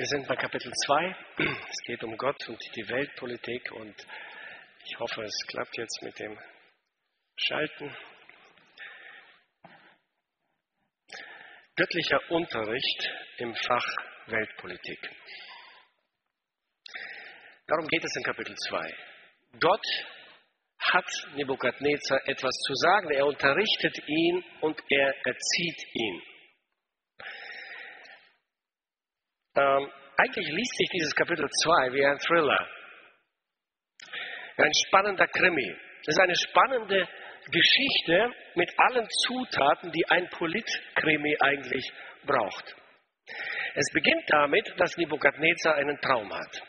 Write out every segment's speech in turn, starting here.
Wir sind bei Kapitel 2. Es geht um Gott und die Weltpolitik und ich hoffe, es klappt jetzt mit dem Schalten. Göttlicher Unterricht im Fach Weltpolitik. Darum geht es in Kapitel 2. Gott hat Nebukadnezar etwas zu sagen. Er unterrichtet ihn und er erzieht ihn. Ähm, eigentlich liest sich dieses Kapitel 2 wie ein Thriller. Ein spannender Krimi. Es ist eine spannende Geschichte mit allen Zutaten, die ein Politkrimi eigentlich braucht. Es beginnt damit, dass Nebukadnezar einen Traum hat.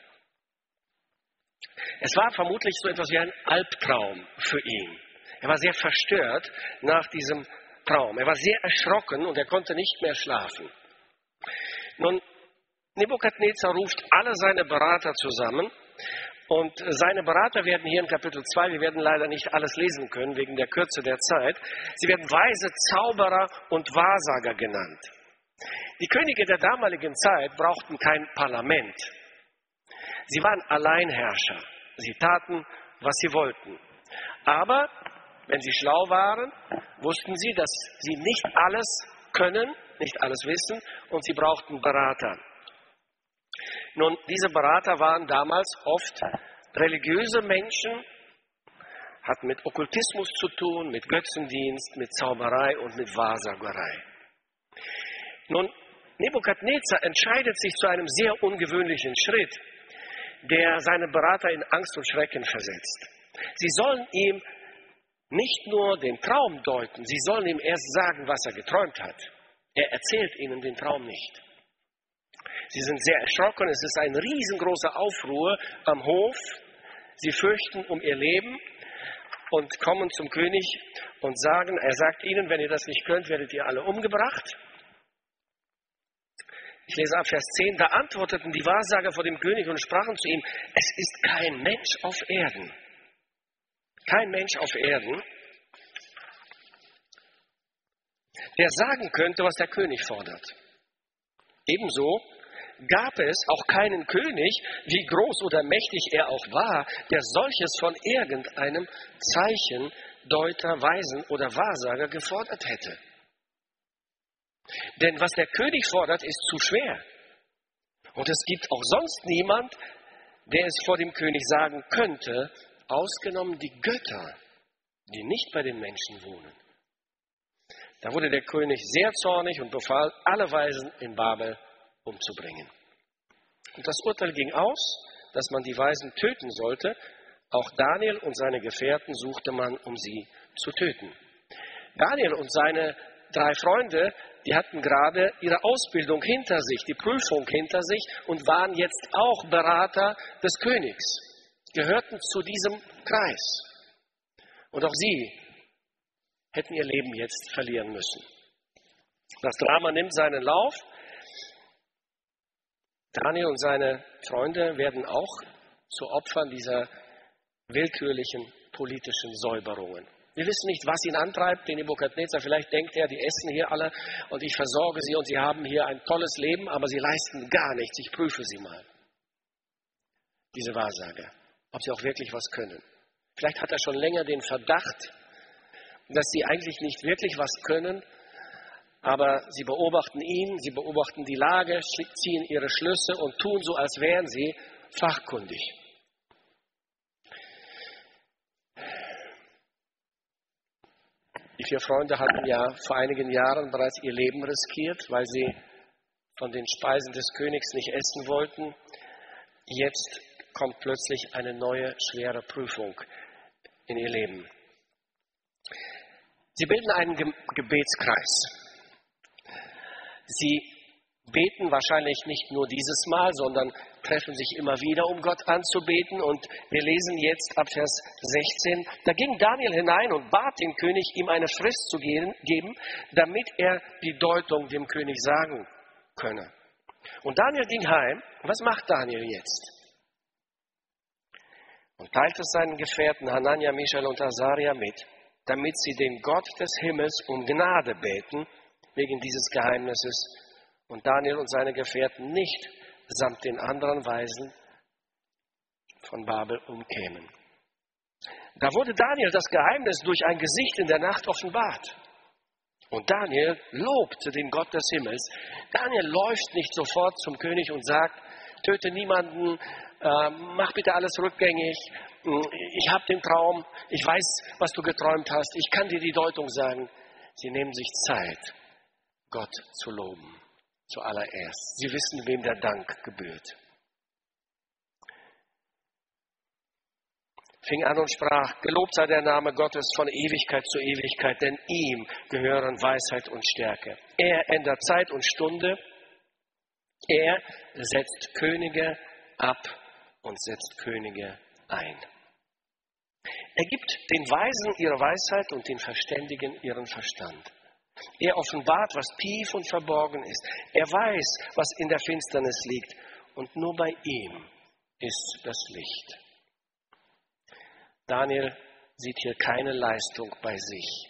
Es war vermutlich so etwas wie ein Albtraum für ihn. Er war sehr verstört nach diesem Traum. Er war sehr erschrocken und er konnte nicht mehr schlafen. Nun, Nebukadnezar ruft alle seine Berater zusammen und seine Berater werden hier in Kapitel 2, wir werden leider nicht alles lesen können wegen der Kürze der Zeit, sie werden weise Zauberer und Wahrsager genannt. Die Könige der damaligen Zeit brauchten kein Parlament. Sie waren Alleinherrscher. Sie taten, was sie wollten. Aber wenn sie schlau waren, wussten sie, dass sie nicht alles können, nicht alles wissen und sie brauchten Berater. Nun, diese Berater waren damals oft religiöse Menschen, hatten mit Okkultismus zu tun, mit Götzendienst, mit Zauberei und mit Wahrsagerei. Nun, Nebukadnezar entscheidet sich zu einem sehr ungewöhnlichen Schritt, der seine Berater in Angst und Schrecken versetzt. Sie sollen ihm nicht nur den Traum deuten, sie sollen ihm erst sagen, was er geträumt hat. Er erzählt ihnen den Traum nicht. Sie sind sehr erschrocken. Es ist ein riesengroßer Aufruhr am Hof. Sie fürchten um ihr Leben und kommen zum König und sagen, er sagt ihnen, wenn ihr das nicht könnt, werdet ihr alle umgebracht. Ich lese ab Vers 10. Da antworteten die Wahrsager vor dem König und sprachen zu ihm, es ist kein Mensch auf Erden. Kein Mensch auf Erden, der sagen könnte, was der König fordert. Ebenso gab es auch keinen König, wie groß oder mächtig er auch war, der solches von irgendeinem Zeichen, Deuter, Weisen oder Wahrsager gefordert hätte. Denn was der König fordert, ist zu schwer. Und es gibt auch sonst niemand, der es vor dem König sagen könnte, ausgenommen die Götter, die nicht bei den Menschen wohnen. Da wurde der König sehr zornig und befahl, alle Weisen in Babel umzubringen. Und das Urteil ging aus, dass man die Weisen töten sollte. Auch Daniel und seine Gefährten suchte man, um sie zu töten. Daniel und seine drei Freunde, die hatten gerade ihre Ausbildung hinter sich, die Prüfung hinter sich und waren jetzt auch Berater des Königs, gehörten zu diesem Kreis. Und auch sie hätten ihr Leben jetzt verlieren müssen. Das Drama nimmt seinen Lauf Daniel und seine Freunde werden auch zu Opfern dieser willkürlichen politischen Säuberungen. Wir wissen nicht, was ihn antreibt, den Nebukadnezar. Vielleicht denkt er, die essen hier alle und ich versorge sie und sie haben hier ein tolles Leben, aber sie leisten gar nichts. Ich prüfe sie mal. Diese Wahrsage, ob sie auch wirklich was können. Vielleicht hat er schon länger den Verdacht, dass sie eigentlich nicht wirklich was können, aber sie beobachten ihn, sie beobachten die Lage, ziehen ihre Schlüsse und tun so, als wären sie fachkundig. Die vier Freunde hatten ja vor einigen Jahren bereits ihr Leben riskiert, weil sie von den Speisen des Königs nicht essen wollten. Jetzt kommt plötzlich eine neue, schwere Prüfung in ihr Leben. Sie bilden einen Gebetskreis. Sie beten wahrscheinlich nicht nur dieses Mal, sondern treffen sich immer wieder, um Gott anzubeten. Und wir lesen jetzt ab Vers 16, da ging Daniel hinein und bat den König, ihm eine Frist zu geben, damit er die Deutung dem König sagen könne. Und Daniel ging heim. was macht Daniel jetzt? Und teilt es seinen Gefährten Hanania, Michael und Azaria mit, damit sie den Gott des Himmels um Gnade beten wegen dieses Geheimnisses und Daniel und seine Gefährten nicht samt den anderen Weisen von Babel umkämen. Da wurde Daniel das Geheimnis durch ein Gesicht in der Nacht offenbart. Und Daniel lobte den Gott des Himmels. Daniel läuft nicht sofort zum König und sagt, töte niemanden, äh, mach bitte alles rückgängig, ich habe den Traum, ich weiß, was du geträumt hast, ich kann dir die Deutung sagen. Sie nehmen sich Zeit, Gott zu loben, zuallererst. Sie wissen, wem der Dank gebührt. fing an und sprach, gelobt sei der Name Gottes von Ewigkeit zu Ewigkeit, denn ihm gehören Weisheit und Stärke. Er ändert Zeit und Stunde, er setzt Könige ab und setzt Könige ein. Er gibt den Weisen ihre Weisheit und den Verständigen ihren Verstand. Er offenbart, was tief und verborgen ist. Er weiß, was in der Finsternis liegt. Und nur bei ihm ist das Licht. Daniel sieht hier keine Leistung bei sich,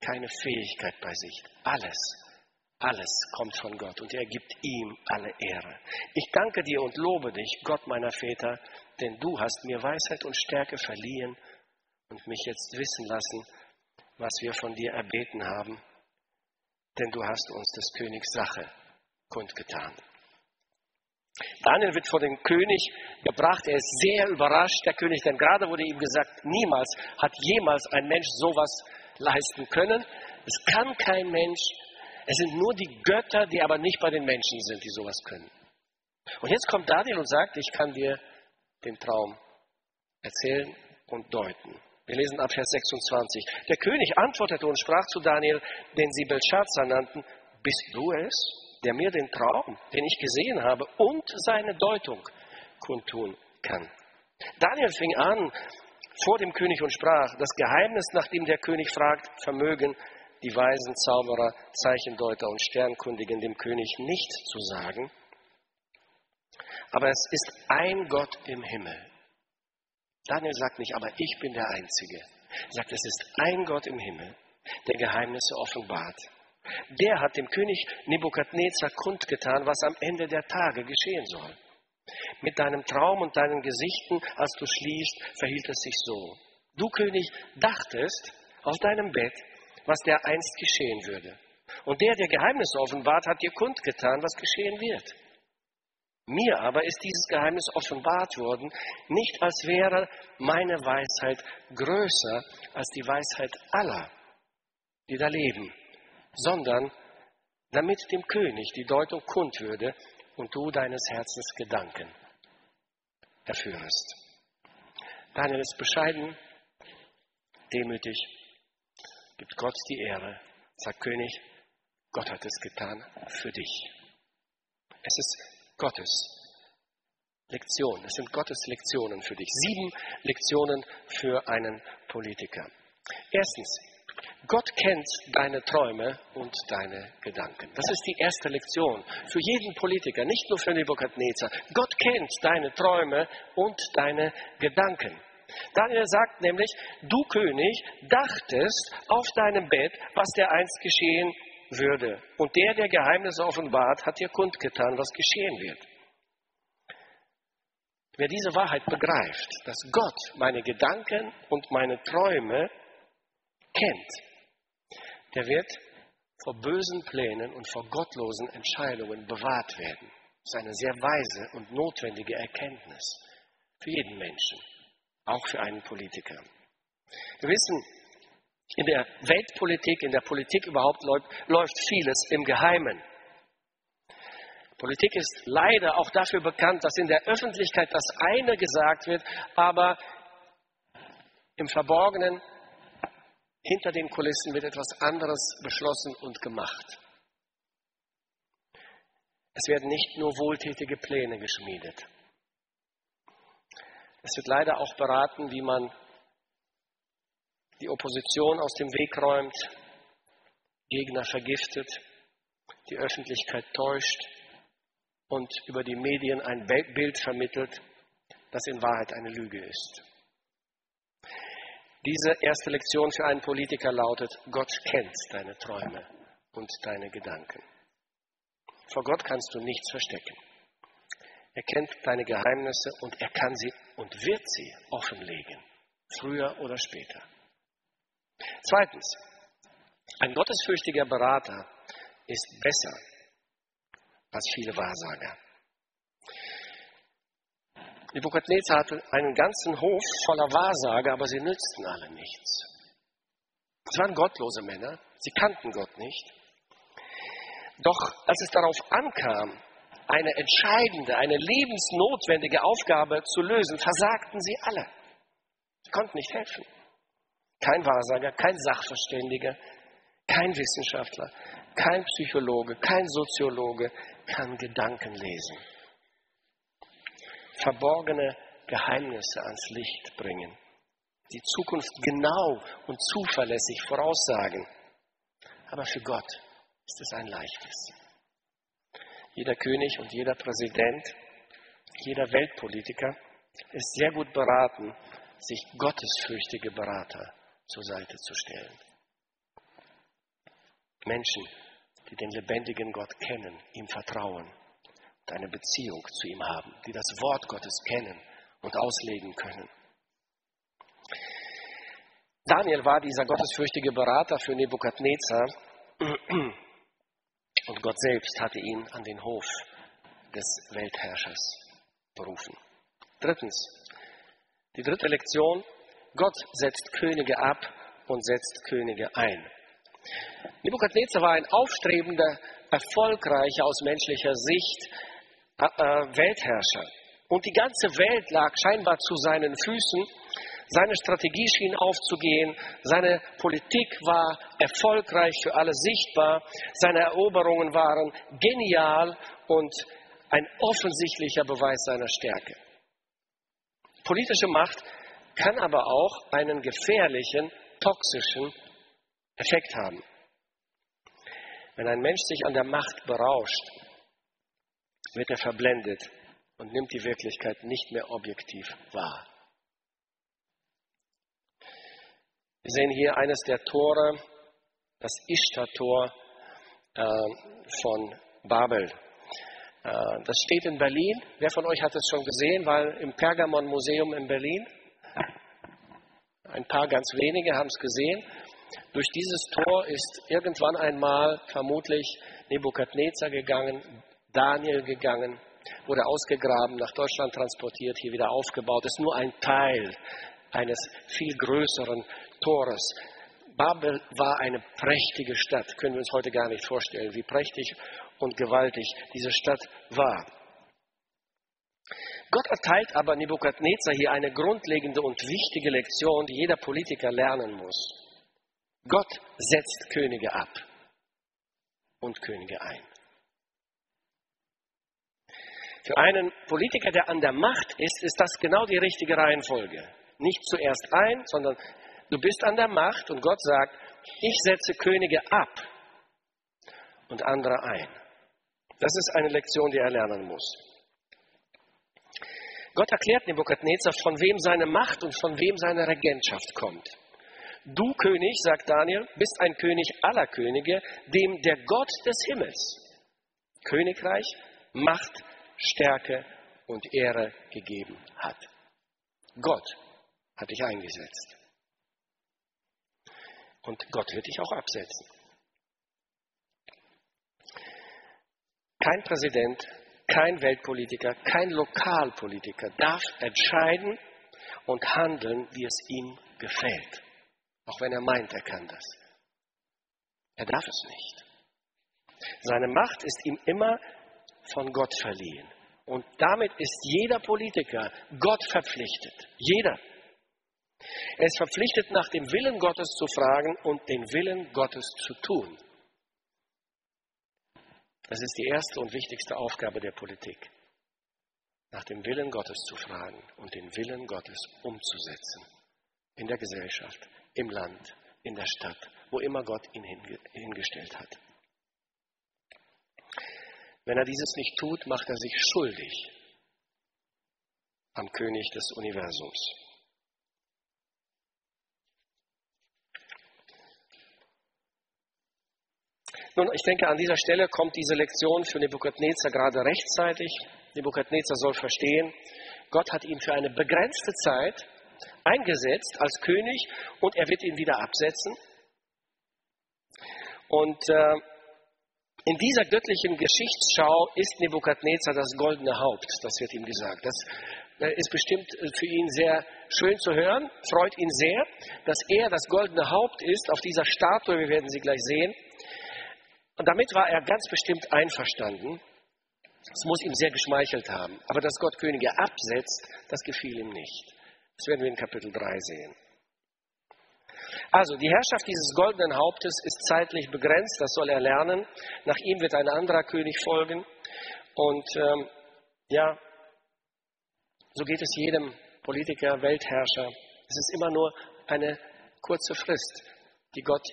keine Fähigkeit bei sich. Alles, alles kommt von Gott und er gibt ihm alle Ehre. Ich danke dir und lobe dich, Gott meiner Väter, denn du hast mir Weisheit und Stärke verliehen und mich jetzt wissen lassen, was wir von dir erbeten haben, denn du hast uns des Königs Sache kundgetan. Daniel wird vor den König gebracht. Er ist sehr überrascht, der König, denn gerade wurde ihm gesagt, niemals hat jemals ein Mensch sowas leisten können. Es kann kein Mensch. Es sind nur die Götter, die aber nicht bei den Menschen sind, die sowas können. Und jetzt kommt Daniel und sagt, ich kann dir den Traum erzählen und deuten. Wir lesen ab Vers 26. Der König antwortete und sprach zu Daniel, den sie Belshazzar nannten, bist du es? der mir den Traum, den ich gesehen habe, und seine Deutung kundtun kann. Daniel fing an vor dem König und sprach, das Geheimnis, nach dem der König fragt, vermögen die weisen Zauberer, Zeichendeuter und Sternkundigen dem König nicht zu sagen. Aber es ist ein Gott im Himmel. Daniel sagt nicht, aber ich bin der Einzige. Er sagt, es ist ein Gott im Himmel, der Geheimnisse offenbart. Der hat dem König Nebukadnezar kundgetan, was am Ende der Tage geschehen soll. Mit deinem Traum und deinen Gesichten, als du schliefst, verhielt es sich so. Du König dachtest auf deinem Bett, was der einst geschehen würde. Und der, der Geheimnisse offenbart, hat dir kundgetan, was geschehen wird. Mir aber ist dieses Geheimnis offenbart worden, nicht als wäre meine Weisheit größer als die Weisheit aller, die da leben sondern damit dem König die Deutung kund würde und du deines Herzens Gedanken erführest. Daniel ist bescheiden, demütig, gibt Gott die Ehre, sagt König, Gott hat es getan für dich. Es ist Gottes Lektion, es sind Gottes Lektionen für dich. Sieben Lektionen für einen Politiker. Erstens, Gott kennt deine Träume und deine Gedanken. Das ist die erste Lektion für jeden Politiker, nicht nur für Nebukadnezar. Gott kennt deine Träume und deine Gedanken. Daniel sagt nämlich, du König dachtest auf deinem Bett, was der einst geschehen würde. Und der, der Geheimnisse offenbart, hat dir kundgetan, was geschehen wird. Wer diese Wahrheit begreift, dass Gott meine Gedanken und meine Träume kennt, der wird vor bösen Plänen und vor gottlosen Entscheidungen bewahrt werden. Das ist eine sehr weise und notwendige Erkenntnis für jeden Menschen, auch für einen Politiker. Wir wissen, in der Weltpolitik, in der Politik überhaupt läuft vieles im Geheimen. Politik ist leider auch dafür bekannt, dass in der Öffentlichkeit das eine gesagt wird, aber im Verborgenen hinter den Kulissen wird etwas anderes beschlossen und gemacht. Es werden nicht nur wohltätige Pläne geschmiedet. Es wird leider auch beraten, wie man die Opposition aus dem Weg räumt, Gegner vergiftet, die Öffentlichkeit täuscht und über die Medien ein Bild vermittelt, das in Wahrheit eine Lüge ist. Diese erste Lektion für einen Politiker lautet, Gott kennt deine Träume und deine Gedanken. Vor Gott kannst du nichts verstecken. Er kennt deine Geheimnisse und er kann sie und wird sie offenlegen, früher oder später. Zweitens, ein gottesfürchtiger Berater ist besser als viele Wahrsager. Nebukadnezar hatte einen ganzen Hof voller Wahrsager, aber sie nützten alle nichts. Es waren gottlose Männer, sie kannten Gott nicht. Doch als es darauf ankam, eine entscheidende, eine lebensnotwendige Aufgabe zu lösen, versagten sie alle. Sie konnten nicht helfen. Kein Wahrsager, kein Sachverständiger, kein Wissenschaftler, kein Psychologe, kein Soziologe kann Gedanken lesen. Verborgene Geheimnisse ans Licht bringen. Die Zukunft genau und zuverlässig voraussagen. Aber für Gott ist es ein leichtes. Jeder König und jeder Präsident, jeder Weltpolitiker ist sehr gut beraten, sich gottesfürchtige Berater zur Seite zu stellen. Menschen, die den lebendigen Gott kennen, ihm vertrauen und eine Beziehung zu ihm haben, die das Wort Gottes kennen und auslegen können. Daniel war dieser gottesfürchtige Berater für Nebukadnezar und Gott selbst hatte ihn an den Hof des Weltherrschers berufen. Drittens, die dritte Lektion, Gott setzt Könige ab und setzt Könige ein. Nebukadnezar war ein aufstrebender, erfolgreicher aus menschlicher Sicht äh, äh, Weltherrscher. Und die ganze Welt lag scheinbar zu seinen Füßen. Seine Strategie schien aufzugehen, seine Politik war erfolgreich für alle sichtbar, seine Eroberungen waren genial und ein offensichtlicher Beweis seiner Stärke. Politische Macht kann aber auch einen gefährlichen, toxischen Effekt haben. Wenn ein Mensch sich an der Macht berauscht, wird er verblendet und nimmt die Wirklichkeit nicht mehr objektiv wahr. Wir sehen hier eines der Tore, das Ishtar-Tor äh, von Babel. Äh, das steht in Berlin. Wer von euch hat es schon gesehen? Weil im Pergamon-Museum in Berlin. Ein paar ganz wenige haben es gesehen. Durch dieses Tor ist irgendwann einmal vermutlich Nebukadnezar gegangen, Daniel gegangen, wurde ausgegraben, nach Deutschland transportiert, hier wieder aufgebaut. Das ist nur ein Teil eines viel größeren Tores. Babel war eine prächtige Stadt, können wir uns heute gar nicht vorstellen, wie prächtig und gewaltig diese Stadt war. Gott erteilt aber Nebukadnezar hier eine grundlegende und wichtige Lektion, die jeder Politiker lernen muss. Gott setzt Könige ab und Könige ein. Für einen Politiker, der an der Macht ist, ist das genau die richtige Reihenfolge. Nicht zuerst ein, sondern du bist an der Macht und Gott sagt, ich setze Könige ab und andere ein. Das ist eine Lektion, die er lernen muss. Gott erklärt Nebukadnezar, von wem seine Macht und von wem seine Regentschaft kommt. Du König, sagt Daniel, bist ein König aller Könige, dem der Gott des Himmels Königreich, Macht, Stärke und Ehre gegeben hat. Gott hat dich eingesetzt. Und Gott wird dich auch absetzen. Kein Präsident, kein Weltpolitiker, kein Lokalpolitiker darf entscheiden und handeln, wie es ihm gefällt. Auch wenn er meint, er kann das. Er darf es nicht. Seine Macht ist ihm immer von Gott verliehen. Und damit ist jeder Politiker Gott verpflichtet. Jeder. Er ist verpflichtet, nach dem Willen Gottes zu fragen und den Willen Gottes zu tun. Das ist die erste und wichtigste Aufgabe der Politik. Nach dem Willen Gottes zu fragen und den Willen Gottes umzusetzen. In der Gesellschaft, im Land, in der Stadt, wo immer Gott ihn hingestellt hat. Wenn er dieses nicht tut, macht er sich schuldig am König des Universums. Nun, ich denke, an dieser Stelle kommt diese Lektion für Nebukadnezar gerade rechtzeitig. Nebukadnezar soll verstehen, Gott hat ihn für eine begrenzte Zeit eingesetzt als König und er wird ihn wieder absetzen. Und äh, in dieser göttlichen Geschichtsschau ist Nebukadnezar das goldene Haupt, das wird ihm gesagt. Das äh, ist bestimmt äh, für ihn sehr schön zu hören, freut ihn sehr, dass er das goldene Haupt ist auf dieser Statue, wir werden sie gleich sehen. Und damit war er ganz bestimmt einverstanden. Es muss ihm sehr geschmeichelt haben. Aber dass Gott Könige absetzt, das gefiel ihm nicht. Das werden wir in Kapitel 3 sehen. Also, die Herrschaft dieses goldenen Hauptes ist zeitlich begrenzt, das soll er lernen. Nach ihm wird ein anderer König folgen. Und ähm, ja, so geht es jedem Politiker, Weltherrscher. Es ist immer nur eine kurze Frist, die Gott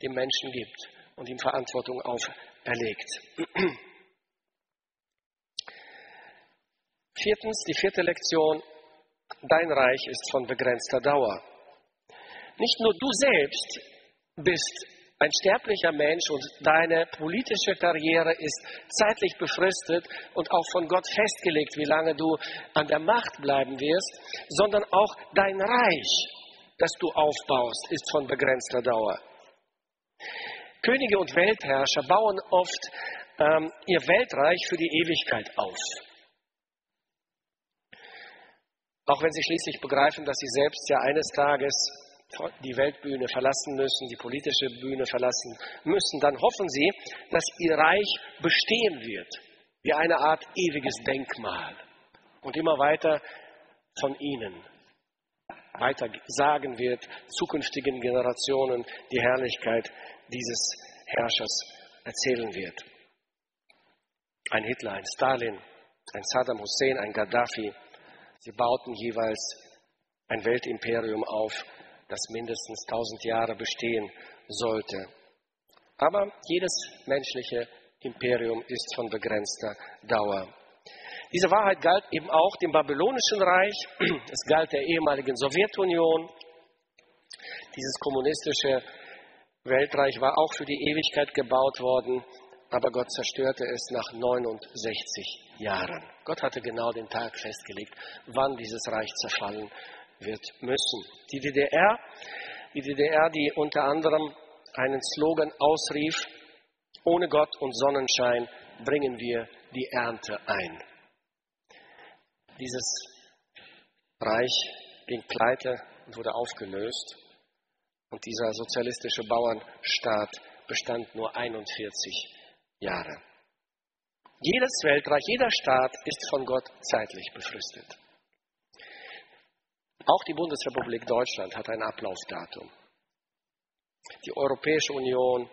dem Menschen gibt und ihm Verantwortung auferlegt. Viertens, die vierte Lektion, dein Reich ist von begrenzter Dauer. Nicht nur du selbst bist ein sterblicher Mensch und deine politische Karriere ist zeitlich befristet und auch von Gott festgelegt, wie lange du an der Macht bleiben wirst, sondern auch dein Reich, das du aufbaust, ist von begrenzter Dauer. Könige und Weltherrscher bauen oft ähm, ihr Weltreich für die Ewigkeit auf. Auch wenn sie schließlich begreifen, dass sie selbst ja eines Tages die Weltbühne verlassen müssen, die politische Bühne verlassen müssen, dann hoffen sie, dass ihr Reich bestehen wird, wie eine Art ewiges Denkmal und immer weiter von ihnen weiter sagen wird, zukünftigen Generationen die Herrlichkeit dieses Herrschers erzählen wird. Ein Hitler, ein Stalin, ein Saddam Hussein, ein Gaddafi, Sie bauten jeweils ein Weltimperium auf, das mindestens tausend Jahre bestehen sollte. Aber jedes menschliche Imperium ist von begrenzter Dauer. Diese Wahrheit galt eben auch dem babylonischen Reich, es galt der ehemaligen Sowjetunion. Dieses kommunistische Weltreich war auch für die Ewigkeit gebaut worden, aber Gott zerstörte es nach 69 Jahren. Gott hatte genau den Tag festgelegt, wann dieses Reich zerfallen wird müssen. Die DDR, die DDR, die unter anderem einen Slogan ausrief, ohne Gott und Sonnenschein bringen wir die Ernte ein. Dieses Reich ging pleite und wurde aufgelöst und dieser sozialistische Bauernstaat bestand nur 41 Jahre. Jedes Weltreich, jeder Staat ist von Gott zeitlich befristet. Auch die Bundesrepublik Deutschland hat ein Ablaufdatum. Die Europäische Union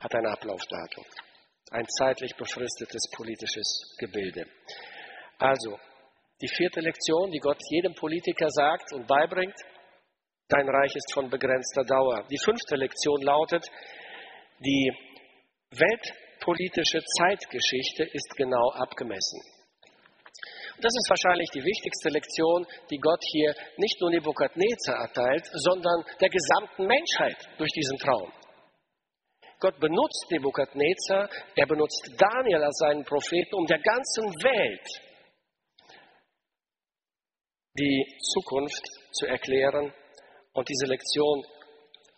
hat ein Ablaufdatum. Ein zeitlich befristetes politisches Gebilde. Also, die vierte Lektion, die Gott jedem Politiker sagt und beibringt, dein Reich ist von begrenzter Dauer. Die fünfte Lektion lautet, die Welt politische Zeitgeschichte ist genau abgemessen. Das ist wahrscheinlich die wichtigste Lektion, die Gott hier nicht nur Nebukadnezar erteilt, sondern der gesamten Menschheit durch diesen Traum. Gott benutzt Nebukadnezar, er benutzt Daniel als seinen Propheten, um der ganzen Welt die Zukunft zu erklären und diese Lektion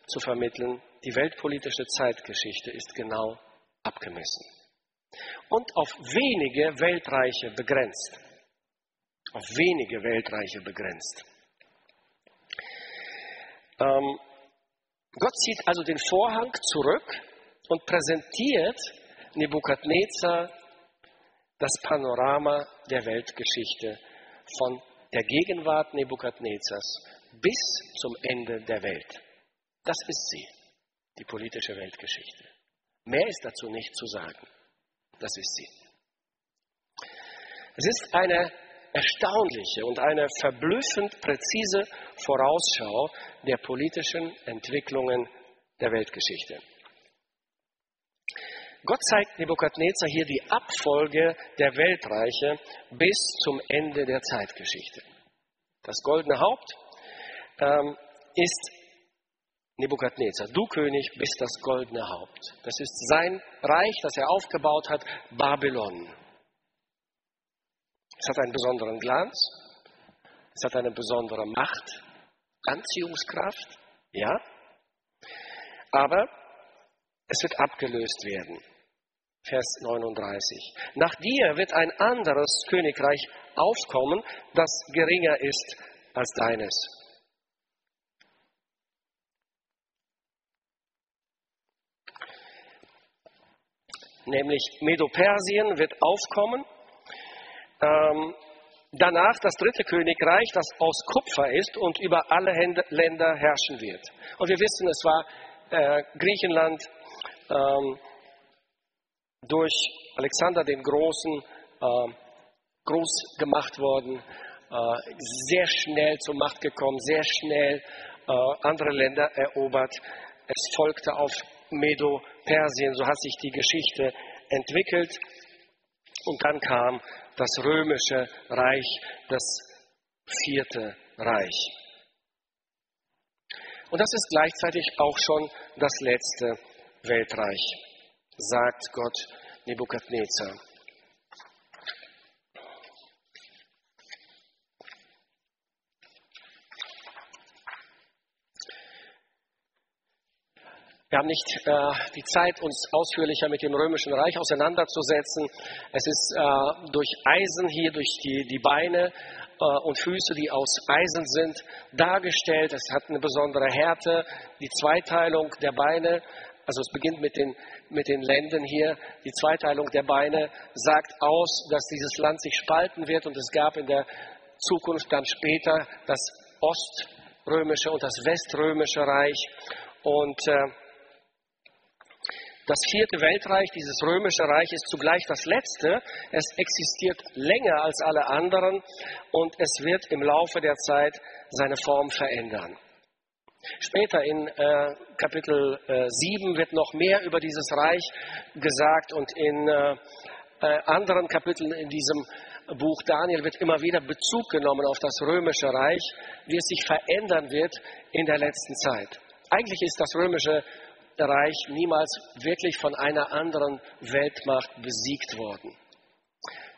zu vermitteln. Die weltpolitische Zeitgeschichte ist genau abgemessen. Und auf wenige Weltreiche begrenzt. Auf wenige Weltreiche begrenzt. Ähm, Gott zieht also den Vorhang zurück und präsentiert Nebukadnezar das Panorama der Weltgeschichte von der Gegenwart Nebukadnezars bis zum Ende der Welt. Das ist sie, die politische Weltgeschichte. Mehr ist dazu nicht zu sagen. Das ist sie. Es ist eine erstaunliche und eine verblüffend präzise Vorausschau der politischen Entwicklungen der Weltgeschichte. Gott zeigt Nebukadnezar hier die Abfolge der Weltreiche bis zum Ende der Zeitgeschichte. Das goldene Haupt ähm, ist Nebukadnezar, du König bist das goldene Haupt. Das ist sein Reich, das er aufgebaut hat, Babylon. Es hat einen besonderen Glanz, es hat eine besondere Macht, Anziehungskraft, ja, aber es wird abgelöst werden. Vers 39. Nach dir wird ein anderes Königreich aufkommen, das geringer ist als deines. Nämlich Medo-Persien wird aufkommen. Ähm, danach das dritte Königreich, das aus Kupfer ist und über alle Länder herrschen wird. Und wir wissen, es war äh, Griechenland, ähm, durch Alexander den Großen äh, groß gemacht worden, äh, sehr schnell zur Macht gekommen, sehr schnell äh, andere Länder erobert. Es folgte auf Medo-Persien, so hat sich die Geschichte entwickelt. Und dann kam das römische Reich, das vierte Reich. Und das ist gleichzeitig auch schon das letzte Weltreich sagt Gott Nebukadnezar. Wir haben nicht äh, die Zeit, uns ausführlicher mit dem Römischen Reich auseinanderzusetzen. Es ist äh, durch Eisen hier, durch die, die Beine äh, und Füße, die aus Eisen sind, dargestellt. Es hat eine besondere Härte. Die Zweiteilung der Beine also es beginnt mit den, mit den Ländern hier. Die Zweiteilung der Beine sagt aus, dass dieses Land sich spalten wird und es gab in der Zukunft dann später das oströmische und das weströmische Reich. Und äh, das vierte Weltreich, dieses römische Reich, ist zugleich das letzte. Es existiert länger als alle anderen und es wird im Laufe der Zeit seine Form verändern. Später in äh, Kapitel äh, 7 wird noch mehr über dieses Reich gesagt und in äh, äh, anderen Kapiteln in diesem Buch Daniel wird immer wieder Bezug genommen auf das römische Reich, wie es sich verändern wird in der letzten Zeit. Eigentlich ist das römische Reich niemals wirklich von einer anderen Weltmacht besiegt worden.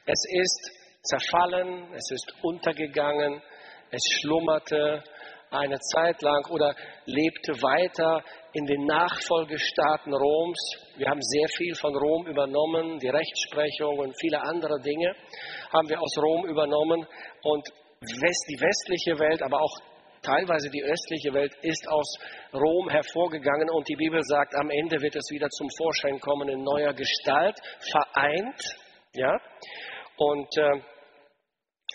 Es ist zerfallen, es ist untergegangen, es schlummerte, eine Zeit lang oder lebte weiter in den Nachfolgestaaten Roms. Wir haben sehr viel von Rom übernommen, die Rechtsprechung und viele andere Dinge haben wir aus Rom übernommen. Und die westliche Welt, aber auch teilweise die östliche Welt ist aus Rom hervorgegangen und die Bibel sagt, am Ende wird es wieder zum Vorschein kommen in neuer Gestalt, vereint, ja, und äh,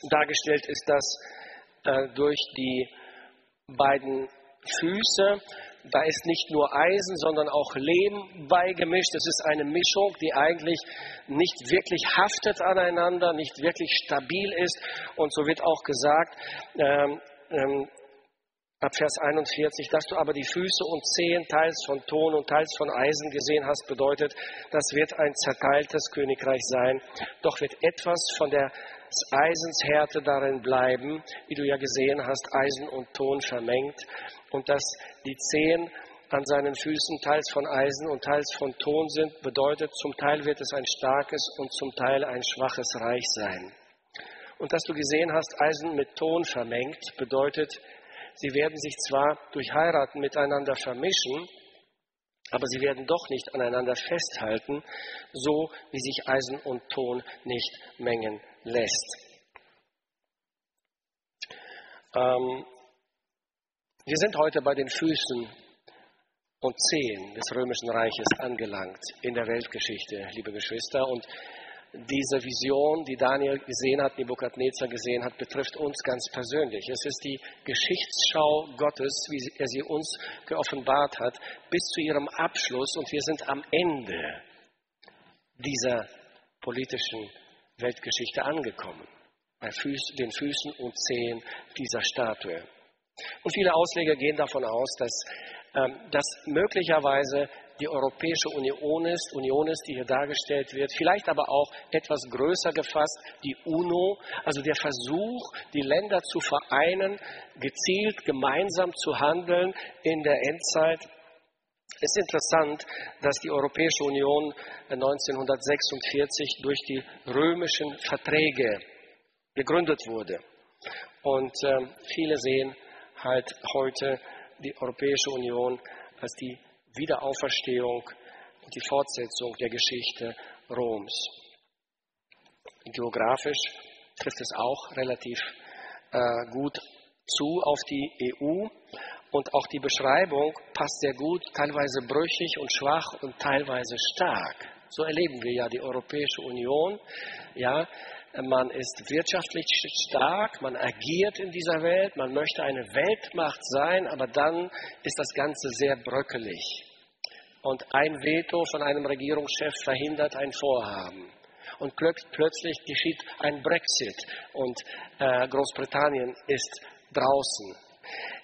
dargestellt ist das äh, durch die beiden Füße. Da ist nicht nur Eisen, sondern auch Lehm beigemischt. Es ist eine Mischung, die eigentlich nicht wirklich haftet aneinander, nicht wirklich stabil ist. Und so wird auch gesagt, ähm, ähm, ab Vers 41, dass du aber die Füße und Zehen teils von Ton und teils von Eisen gesehen hast, bedeutet, das wird ein zerteiltes Königreich sein. Doch wird etwas von der Eisens Härte darin bleiben, wie du ja gesehen hast, Eisen und Ton vermengt und dass die Zehen an seinen Füßen teils von Eisen und teils von Ton sind, bedeutet, zum Teil wird es ein starkes und zum Teil ein schwaches Reich sein. Und dass du gesehen hast, Eisen mit Ton vermengt, bedeutet, sie werden sich zwar durch Heiraten miteinander vermischen, aber sie werden doch nicht aneinander festhalten, so wie sich Eisen und Ton nicht mengen lässt. Ähm, wir sind heute bei den Füßen und Zehen des Römischen Reiches angelangt in der Weltgeschichte, liebe Geschwister. Und diese Vision, die Daniel gesehen hat, Nebukadnezar gesehen hat, betrifft uns ganz persönlich. Es ist die Geschichtsschau Gottes, wie er sie uns geoffenbart hat, bis zu ihrem Abschluss. Und wir sind am Ende dieser politischen Weltgeschichte angekommen, bei den Füßen und Zehen dieser Statue. Und viele Ausleger gehen davon aus, dass ähm, das möglicherweise die Europäische Union ist, Union ist, die hier dargestellt wird, vielleicht aber auch etwas größer gefasst, die UNO, also der Versuch, die Länder zu vereinen, gezielt gemeinsam zu handeln in der Endzeit es ist interessant, dass die Europäische Union 1946 durch die römischen Verträge gegründet wurde. Und äh, viele sehen halt heute die Europäische Union als die Wiederauferstehung und die Fortsetzung der Geschichte Roms. Geografisch trifft es auch relativ äh, gut zu auf die EU und auch die Beschreibung passt sehr gut, teilweise brüchig und schwach und teilweise stark. So erleben wir ja die Europäische Union. Ja, man ist wirtschaftlich stark, man agiert in dieser Welt, man möchte eine Weltmacht sein, aber dann ist das Ganze sehr bröckelig. Und ein Veto von einem Regierungschef verhindert ein Vorhaben. Und plötzlich geschieht ein Brexit und äh, Großbritannien ist draußen.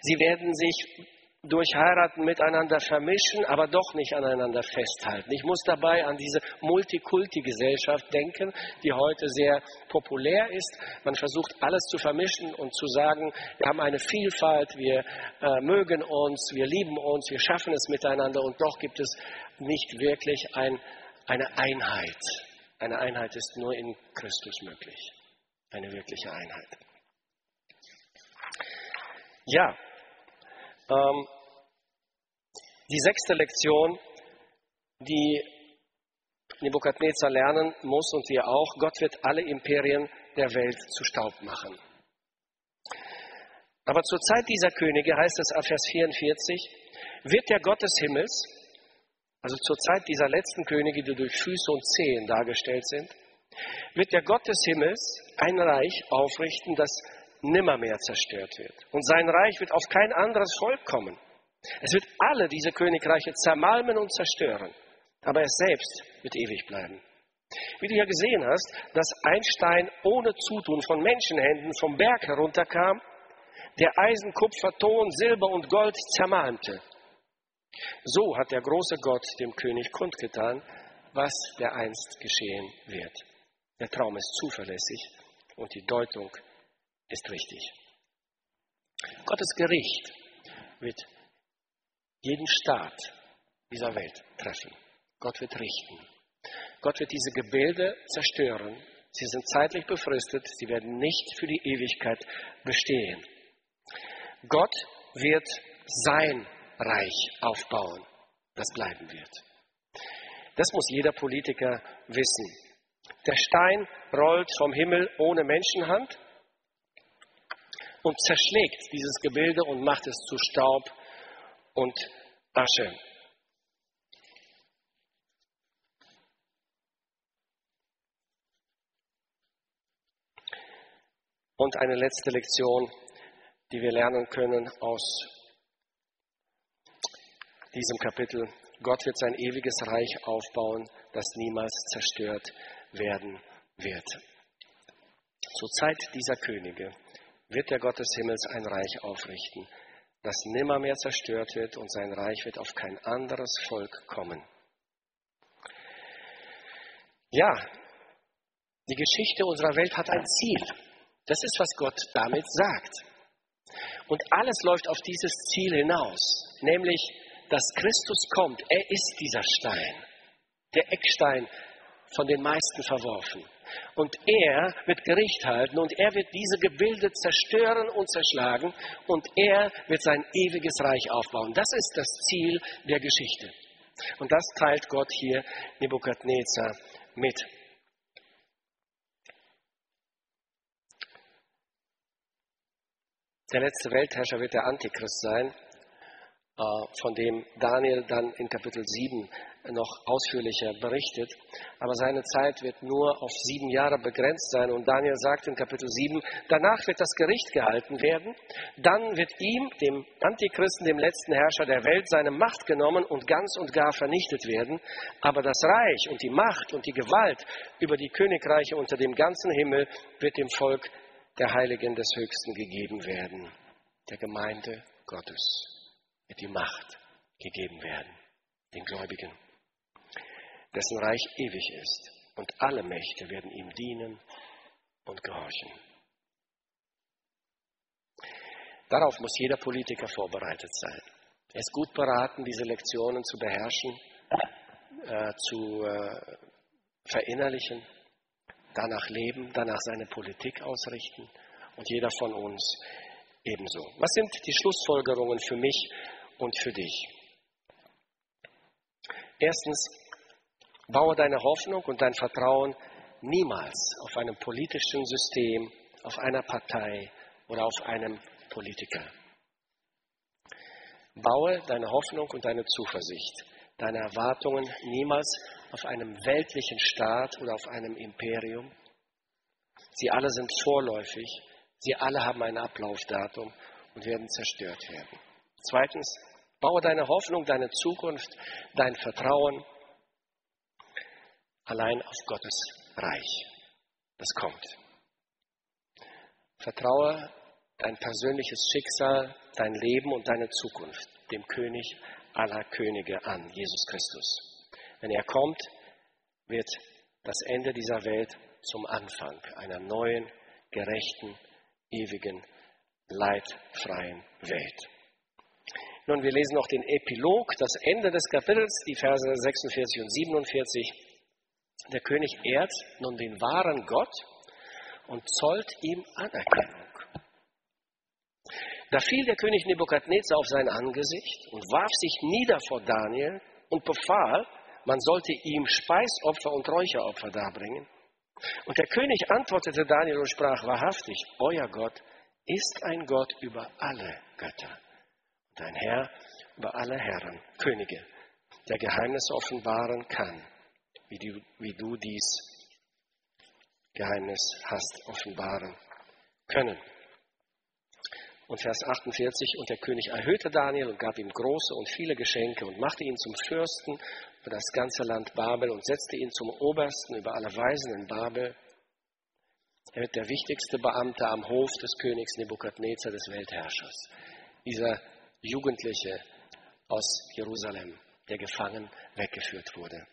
Sie werden sich durch Heiraten miteinander vermischen, aber doch nicht aneinander festhalten. Ich muss dabei an diese Multikulti-Gesellschaft denken, die heute sehr populär ist. Man versucht alles zu vermischen und zu sagen, wir haben eine Vielfalt, wir äh, mögen uns, wir lieben uns, wir schaffen es miteinander und doch gibt es nicht wirklich ein, eine Einheit. Eine Einheit ist nur in Christus möglich. Eine wirkliche Einheit. Ja, ähm, die sechste Lektion, die Nebukadnezar lernen muss und wir auch, Gott wird alle Imperien der Welt zu Staub machen. Aber zur Zeit dieser Könige heißt es ab Vers 44, wird der Gott des Himmels, also zur Zeit dieser letzten Könige, die durch Füße und Zehen dargestellt sind, wird der Gott des Himmels ein Reich aufrichten, das nimmermehr zerstört wird. Und sein Reich wird auf kein anderes Volk kommen. Es wird alle diese Königreiche zermalmen und zerstören, aber es selbst wird ewig bleiben. Wie du ja gesehen hast, dass ein Stein ohne Zutun von Menschenhänden vom Berg herunterkam, der Eisen, Kupfer, Ton, Silber und Gold zermalmte. So hat der große Gott dem König kundgetan, was dereinst geschehen wird. Der Traum ist zuverlässig und die Deutung ist richtig. Gottes Gericht wird jeden Staat dieser Welt treffen. Gott wird richten. Gott wird diese Gebilde zerstören. Sie sind zeitlich befristet. Sie werden nicht für die Ewigkeit bestehen. Gott wird sein Reich aufbauen, das bleiben wird. Das muss jeder Politiker wissen. Der Stein rollt vom Himmel ohne Menschenhand und zerschlägt dieses Gebilde und macht es zu Staub und Asche. Und eine letzte Lektion, die wir lernen können aus diesem Kapitel. Gott wird sein ewiges Reich aufbauen, das niemals zerstört werden wird. Zur Zeit dieser Könige wird der Gott des Himmels ein Reich aufrichten, das nimmermehr zerstört wird und sein Reich wird auf kein anderes Volk kommen. Ja, die Geschichte unserer Welt hat ein Ziel. Das ist, was Gott damit sagt. Und alles läuft auf dieses Ziel hinaus, nämlich, dass Christus kommt. Er ist dieser Stein, der Eckstein von den meisten verworfen. Und er wird Gericht halten und er wird diese Gebilde zerstören und zerschlagen und er wird sein ewiges Reich aufbauen. Das ist das Ziel der Geschichte. Und das teilt Gott hier Nebukadnezar mit. Der letzte Weltherrscher wird der Antichrist sein, äh, von dem Daniel dann in Kapitel 7 noch ausführlicher berichtet. Aber seine Zeit wird nur auf sieben Jahre begrenzt sein. Und Daniel sagt in Kapitel 7, danach wird das Gericht gehalten werden. Dann wird ihm, dem Antichristen, dem letzten Herrscher der Welt, seine Macht genommen und ganz und gar vernichtet werden. Aber das Reich und die Macht und die Gewalt über die Königreiche unter dem ganzen Himmel wird dem Volk der Heiligen des Höchsten gegeben werden. Der Gemeinde Gottes wird die Macht gegeben werden, den Gläubigen dessen Reich ewig ist, und alle Mächte werden ihm dienen und gehorchen. Darauf muss jeder Politiker vorbereitet sein. Er ist gut beraten, diese Lektionen zu beherrschen, äh, zu äh, verinnerlichen danach leben, danach seine Politik ausrichten und jeder von uns ebenso. Was sind die Schlussfolgerungen für mich und für dich? Erstens, baue deine Hoffnung und dein Vertrauen niemals auf einem politischen System, auf einer Partei oder auf einem Politiker. Baue deine Hoffnung und deine Zuversicht, deine Erwartungen niemals auf einem weltlichen Staat oder auf einem Imperium. Sie alle sind vorläufig, sie alle haben ein Ablaufdatum und werden zerstört werden. Zweitens, baue deine Hoffnung, deine Zukunft, dein Vertrauen allein auf Gottes Reich. Das kommt. Vertraue dein persönliches Schicksal, dein Leben und deine Zukunft dem König aller Könige an, Jesus Christus. Wenn er kommt, wird das Ende dieser Welt zum Anfang einer neuen, gerechten, ewigen, leidfreien Welt. Nun, wir lesen noch den Epilog, das Ende des Kapitels, die Verse 46 und 47. Der König ehrt nun den wahren Gott und zollt ihm Anerkennung. Da fiel der König Nebukadnezar auf sein Angesicht und warf sich nieder vor Daniel und befahl, man sollte ihm Speisopfer und Räucheropfer darbringen. Und der König antwortete Daniel und sprach wahrhaftig, euer Gott ist ein Gott über alle Götter und ein Herr über alle Herren, Könige, der Geheimnisse offenbaren kann, wie du, wie du dies Geheimnis hast offenbaren können. Und Vers 48, und der König erhöhte Daniel und gab ihm große und viele Geschenke und machte ihn zum Fürsten über das ganze Land Babel und setzte ihn zum Obersten über alle Weisen in Babel. Er wird der wichtigste Beamte am Hof des Königs Nebukadnezar, des Weltherrschers. Dieser Jugendliche aus Jerusalem, der gefangen weggeführt wurde.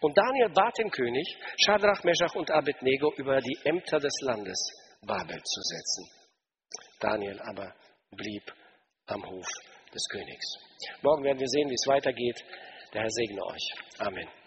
Und Daniel bat den König, Schadrach, Meshach und Abednego über die Ämter des Landes Babel zu setzen. Daniel aber blieb am Hof des Königs. Morgen werden wir sehen, wie es weitergeht. Der Herr segne euch. Amen.